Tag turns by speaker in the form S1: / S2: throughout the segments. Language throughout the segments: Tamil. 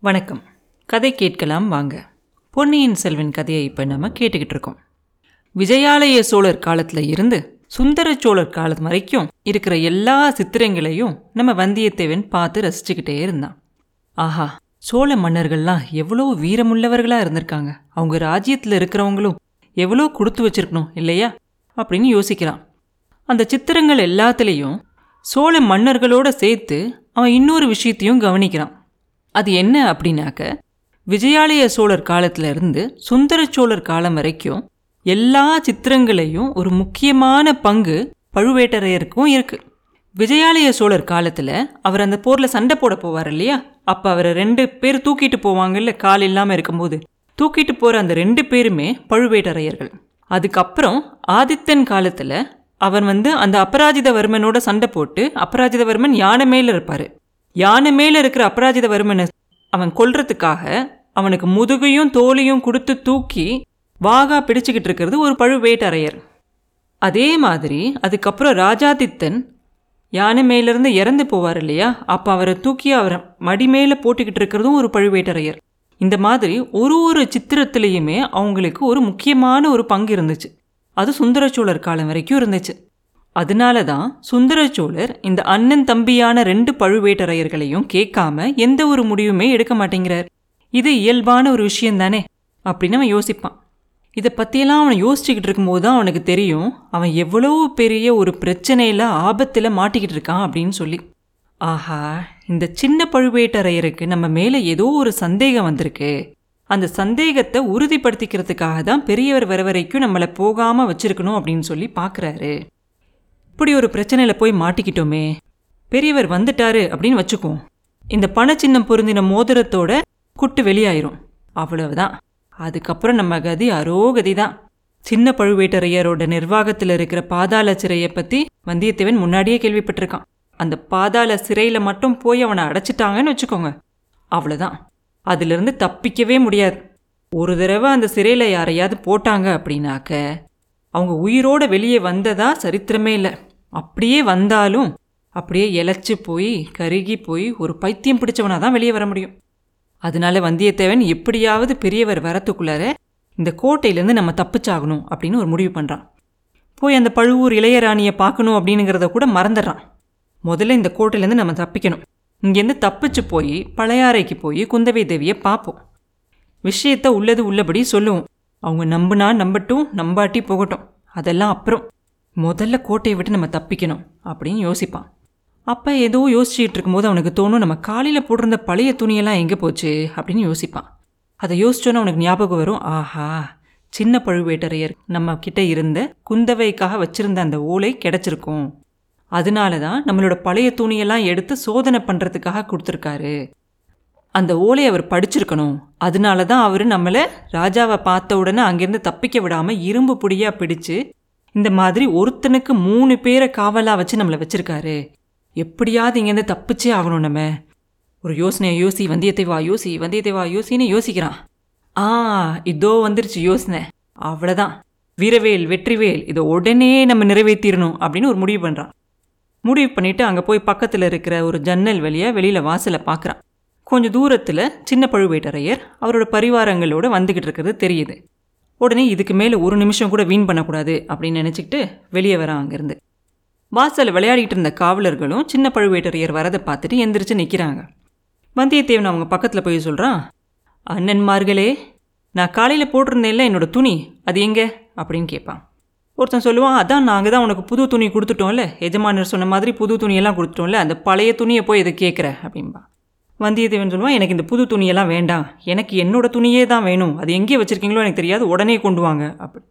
S1: வணக்கம். கதை கேட்கலாம் வாங்க. பொன்னியின் செல்வன் கதையை இப்போ நம்ம கேட்டுக்கிட்டு இருக்கோம். விஜயாலய சோழர் காலத்தில் இருந்து சுந்தர சோழர் காலம் வரைக்கும் இருக்கிற எல்லா சித்திரங்களையும் நம்ம வந்தியத்தேவன் பார்த்து ரசிச்சுக்கிட்டே இருந்தான். ஆஹா சோழ மன்னர்கள்லாம் எவ்வளோ வீரமுள்ளவர்களாக இருந்திருக்காங்க. அவங்க ராஜ்யத்தில் இருக்கிறவங்களும் எவ்வளோ கொடுத்து வச்சிருக்கணும் இல்லையா? அப்படின்னு யோசிக்கிறான். அந்த சித்திரங்கள் எல்லாத்துலேயும் சோழ மன்னர்களோட சேர்த்து அவன் இன்னொரு விஷயத்தையும் கவனிக்கிறான். அது என்ன அப்படின்னாக்க விஜயாலய சோழர் காலத்திலிருந்து சுந்தர சோழர் காலம் வரைக்கும் எல்லா சித்திரங்களையும் ஒரு முக்கியமான பங்கு பழுவேட்டரையருக்கும் இருக்கு. விஜயாலய சோழர் காலத்தில் அவர் அந்த போரில் சண்டை போட போவார் இல்லையா? அப்போ அவரை ரெண்டு பேர் தூக்கிட்டு போவாங்கல்ல கால் இல்லாமல் இருக்கும்போது. தூக்கிட்டு போகிற அந்த ரெண்டு பேருமே பழுவேட்டரையர்கள். அதுக்கப்புறம் ஆதித்தன் காலத்தில் அவன் வந்து அந்த அபராஜிதவர்மனோட சண்டை போட்டு அபராஜிதவர்மன் யானை மேல இருப்பார். யானை மேலே இருக்கிற அபராஜிதவர்மனை அவன் கொல்றதுக்காக அவனுக்கு முதுகையும் தோலையும் கொடுத்து தூக்கி வாகா பிடிச்சுக்கிட்டு இருக்கிறது ஒரு பழுவேட்டரையர் அதே மாதிரி அதுக்கப்புறம் ராஜாதித்தன் யானை மேலேருந்து இறந்து போவார் இல்லையா? அப்போ அவரை தூக்கி அவரை மடி மேலே போட்டுக்கிட்டு இருக்கிறதும் ஒரு பழுவேட்டரையர் இந்த மாதிரி ஒரு ஒரு சித்திரத்துலேயுமே அவங்களுக்கு ஒரு முக்கியமான ஒரு பங்கு இருந்துச்சு. அது சுந்தரச்சோழர் காலம் வரைக்கும் இருந்துச்சு. அதனால தான் சுந்தரச்சோழர் இந்த அண்ணன் தம்பியான ரெண்டு பழுவேட்டரையர்களையும் கேட்காம எந்த ஒரு முடிவுமே எடுக்க மாட்டேங்கிறார். இது இயல்பான ஒரு விஷயம் தானே அப்படின்னு அவன் யோசிப்பான். இதை பற்றியெல்லாம் அவனை யோசிச்சுக்கிட்டு இருக்கும்போது தான் அவனுக்கு தெரியும் அவன் எவ்வளோ பெரிய ஒரு பிரச்சனையில் ஆபத்தில் மாட்டிக்கிட்டு இருக்கான் அப்படின்னு சொல்லி. ஆஹா இந்த சின்ன பழுவேட்டரையருக்கு நம்ம மேலே ஏதோ ஒரு சந்தேகம் வந்திருக்கு. அந்த சந்தேகத்தை உறுதிப்படுத்திக்கிறதுக்காக தான் பெரியவர் வர வரைக்கும் நம்மளை போகாமல் வச்சுருக்கணும் அப்படின்னு சொல்லி பார்க்குறாரு இப்படி ஒரு பிரச்சனையில் போய் மாட்டிக்கிட்டோமே. பெரியவர் வந்துட்டாரு அப்படின்னு வச்சுக்குவோம். இந்த பணச்சின்னம் பொருந்தின மோதிரத்தோட குட்டு வெளியாயிரும். அவ்வளவுதான். அதுக்கப்புறம் நம்ம கதி அரோகதி தான். சின்ன பழுவேட்டரையரோட நிர்வாகத்தில் இருக்கிற பாதாள சிறையை பற்றி வந்தியத்தேவன் முன்னாடியே கேள்விப்பட்டிருக்கான். அந்த பாதாள சிறையில் மட்டும் போய் அவனை அடைச்சிட்டாங்கன்னு வச்சுக்கோங்க. அவ்வளோதான் அதிலிருந்து தப்பிக்கவே முடியாது. ஒரு தடவை அந்த சிறையில் யாரையாவது போட்டாங்க அப்படின்னாக்க அவங்க உயிரோடு வெளியே வந்ததா சரித்திரமே இல்லை. அப்படியே வந்தாலும் அப்படியே இழைச்சி போய் கருகி போய் ஒரு பைத்தியம் பிடிச்சவனாக தான் வெளியே வர முடியும். அதனால வந்தியத்தேவன் எப்படியாவது பெரியவர் வரத்துக்குள்ளார இந்த கோட்டையிலேருந்து நம்ம தப்பிச்சாகணும் அப்படின்னு ஒரு முடிவு பண்ணுறான் போய் அந்த பழுவூர் இளையராணியை பார்க்கணும் அப்படிங்கிறத கூட மறந்துடுறான். முதல்ல இந்த கோட்டையிலேருந்து நம்ம தப்பிக்கணும். இங்கேருந்து தப்பிச்சு போய் பழையாறைக்கு போய் குந்தவை தேவியை பார்ப்போம். விஷயத்த உள்ளது உள்ளபடி சொல்லுவோம். அவங்க நம்புனா நம்பட்டும் நம்பாட்டி போகட்டும். அதெல்லாம் அப்புறம். முதல்ல கோட்டையை விட்டு நம்ம தப்பிக்கணும் அப்படின்னு யோசிப்பான். அப்போ ஏதோ யோசிச்சுட்டு இருக்கும்போது அவனுக்கு தோணும் நம்ம காலையில் போட்டிருந்த பழைய துணியெல்லாம் எங்கே போச்சு அப்படின்னு யோசிப்பான். அதை யோசிச்சோன்னு அவனுக்கு ஞாபகம் வரும் ஆஹா சின்ன பழுவேட்டரையர் நம்ம கிட்ட இருந்த குந்தவைக்காக வச்சிருந்த அந்த ஓலை கிடச்சிருக்கும். அதனால தான் நம்மளோட பழைய துணியெல்லாம் எடுத்து சோதனை பண்ணுறதுக்காக கொடுத்துருக்காரு. அந்த ஓலையை அவர் படிச்சிருக்கணும். அதனால தான் அவர் நம்மளை ராஜாவை பார்த்த உடனே அங்கேருந்து தப்பிக்க விடாமல் இரும்பு புடியாக பிடிச்சு இந்த மாதிரி ஒருத்தனுக்கு மூணு பேரை காவலாக வச்சு நம்மளை வச்சிருக்காரு. எப்படியாவது இங்கேருந்து தப்பிச்சே ஆகணும் நம்ம. ஒரு யோசனையை யோசி வந்தியத்தேவா யோசி வந்தியத்தேவா யோசின்னு யோசிக்கிறான். ஆ இதோ வந்துருச்சு யோசனை. அவ்வளோதான் வீரவேல் வெற்றிவேல் இதை உடனே நம்ம நிறைவேற்றிடணும் அப்படின்னு ஒரு முடிவு பண்ணுறான் முடிவு பண்ணிவிட்டு அங்கே போய் பக்கத்தில் இருக்கிற ஒரு ஜன்னல் வழியாக வெளியில் வாசலை பார்க்குறான் கொஞ்சம் தூரத்தில் சின்ன பழுவேட்டரையர் அவரோட பரிவாரங்களோட வந்துக்கிட்டு இருக்கிறது தெரியுது. உடனே இதுக்கு மேலே ஒரு நிமிஷம் கூட வீண் பண்ணக்கூடாது அப்படின்னு நினச்சிக்கிட்டு வெளியே வரான் அங்கேருந்து. வாசலில் விளையாடிட்டு இருந்த காவலர்களும் சின்ன பழுவேட்டரையர் வரதை பார்த்துட்டு எந்திரிச்சு நிற்கிறாங்க வந்தியத்தேவன் அவங்க பக்கத்தில் போய் சொல்கிறான் அண்ணன்மார்களே நான் காலையில் போட்டிருந்தேன்ல என்னோட துணி அது எங்கே? அப்படின்னு கேட்பான். ஒருத்தன் சொல்லுவான் அதான் நாங்கள் தான் உனக்கு புது துணி கொடுத்துட்டோம்ல எஜமானர் சொன்ன மாதிரி புது துணியெல்லாம் கொடுத்துட்டோம்ல அந்த பழைய துணியை போய் இதை கேட்குற அப்படின்பா வந்தியத்தேவன் சொல்லுவான் எனக்கு இந்த புது துணியெல்லாம் வேண்டாம். எனக்கு என்னோட துணியே தான் வேணும். அது எங்கே வச்சுருக்கீங்களோ எனக்கு தெரியாது. உடனே கொண்டு வாங்க. அப்படி.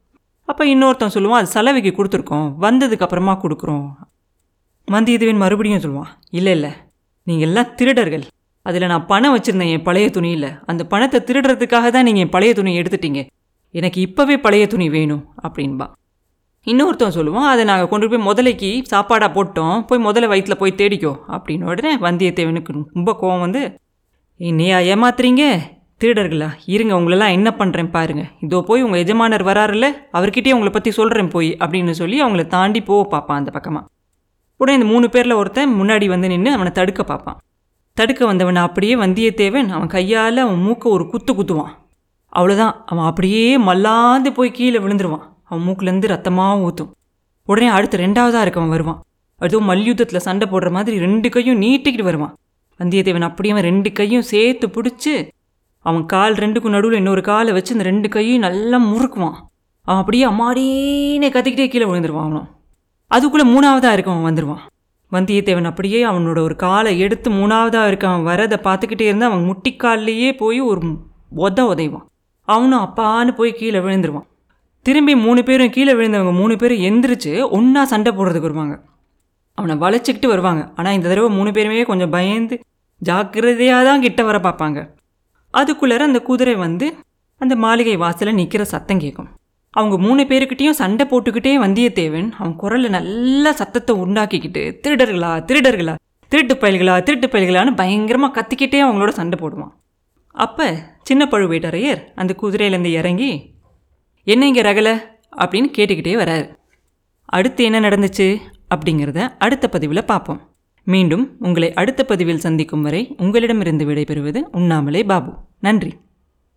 S1: அப்போ இன்னொருத்தன் சொல்லுவான் அது சலவைக்கு கொடுத்துருக்கோம். வந்ததுக்கப்புறமா கொடுக்குறோம். வந்தியத்தேவன் மறுபடியும் சொல்லுவான் இல்லை இல்லை. நீங்கள் எல்லாம் திருடர்கள். அதில் நான் பணம் வச்சுருந்தேன் என் பழைய துணியில் அந்த பணத்தை திருடுறதுக்காக தான் நீங்கள் என் பழைய துணியை எடுத்துட்டீங்க. எனக்கு இப்போவே பழைய துணி வேணும். அப்படின்பா. இன்னொருத்தன் சொல்லுவான் அதை நாங்கள் கொண்டு போய் முதலைக்கு சாப்பாடாக போட்டோம். போய் முதல்ல வயிற்றில் போய் தேடிக்கோ. அப்படின்னு உடனே வந்தியத்தேவனுக்கு ரொம்ப கோவம் வந்து என்னையா ஏமாத்துறீங்க? திருடர்களா? இருங்க உங்களெல்லாம் என்ன பண்ணுறேன் பாருங்க. இதோ போய் உங்கள் எஜமானர் வராருல்ல அவர்கிட்டயே உங்களை பற்றி சொல்கிறேன் போய் அப்படின்னு சொல்லி அவங்கள தாண்டி போக பார்ப்பான் அந்த பக்கமாக உடனே இந்த மூணு பேரில் ஒருத்தன் முன்னாடி வந்து நின்று அவனை தடுக்க பார்ப்பான். தடுக்க வந்தவனை அப்படியே வந்தியத்தேவன் அவன் கையால் அவன் மூக்க ஒரு குத்து குத்துவான். அவ்வளோதான் அவன் அப்படியே மல்லாந்து போய் கீழே விழுந்துருவான். அவன் மூக்குலேருந்து ரத்தமாக ஊற்றும் உடனே அடுத்து ரெண்டாவதாக இருக்கவன் வருவான். அதுவும் மல்யுத்தத்தில் சண்டை போடுற மாதிரி ரெண்டு கையும் நீட்டிக்கிட்டு வருவான். வந்தியத்தேவன் அப்படியே அவன் ரெண்டு கையும் சேர்த்து பிடிச்சி அவன் கால் ரெண்டுக்கும் நடுவில் இன்னொரு காலை வச்சு இந்த ரெண்டு கையும் நல்லா முறுக்குவான். அவன் அப்படியே அம்மாடினே கத்திக்கிட்டே கீழே விழுந்துருவான் அவனும். அதுக்குள்ளே மூணாவதாக இருக்கவன் வந்துடுவான் வந்தியத்தேவன் அப்படியே அவனோட ஒரு காலை எடுத்து மூணாவதாக இருக்கவன் வரதை பார்த்துக்கிட்டே இருந்து அவன் முட்டிக்கால்லையே போய் ஒரு உத உதைவான். அவனும் அப்பான்னு போய் கீழே விழுந்துருவான். திரும்பி மூணு பேரும் கீழே விழுந்தவங்க மூணு பேரும் எந்திரிச்சு ஒன்றா சண்டை போடுறதுக்கு வருவாங்க. அவனை வளைச்சிக்கிட்டு வருவாங்க. ஆனால் இந்த தடவை மூணு பேருமே கொஞ்சம் பயந்து ஜாக்கிரதையாக தான் கிட்ட வர பார்ப்பாங்க. அதுக்குள்ளார அந்த குதிரை வந்து அந்த மாளிகை வாசலில் நிற்கிற சத்தம் கேட்கும் அவங்க மூணு பேருக்கிட்டேயும் சண்டை போட்டுக்கிட்டே வந்தியத்தேவன் அவன் குரலில் நல்ல சத்தத்தை உண்டாக்கிக்கிட்டு திருடர்களா திருடர்களா திருட்டு பயல்களா திருட்டு பயல்களான்னு பயங்கரமாக கத்திக்கிட்டே அவங்களோட சண்டை போடுவான். அப்போ சின்ன பழுவேட்டரையர் அந்த குதிரையிலேருந்து இறங்கி என்ன இங்கே ரகலை? அப்படின்னு கேட்டுக்கிட்டே வராரு. அடுத்து என்ன நடந்துச்சு அப்படிங்கிறத அடுத்த பதிவில் பார்ப்போம் மீண்டும் உங்களை அடுத்த பதிவில் சந்திக்கும் வரை உங்களிடமிருந்து விடைபெறுவது உண்ணாமலே பாபு. நன்றி.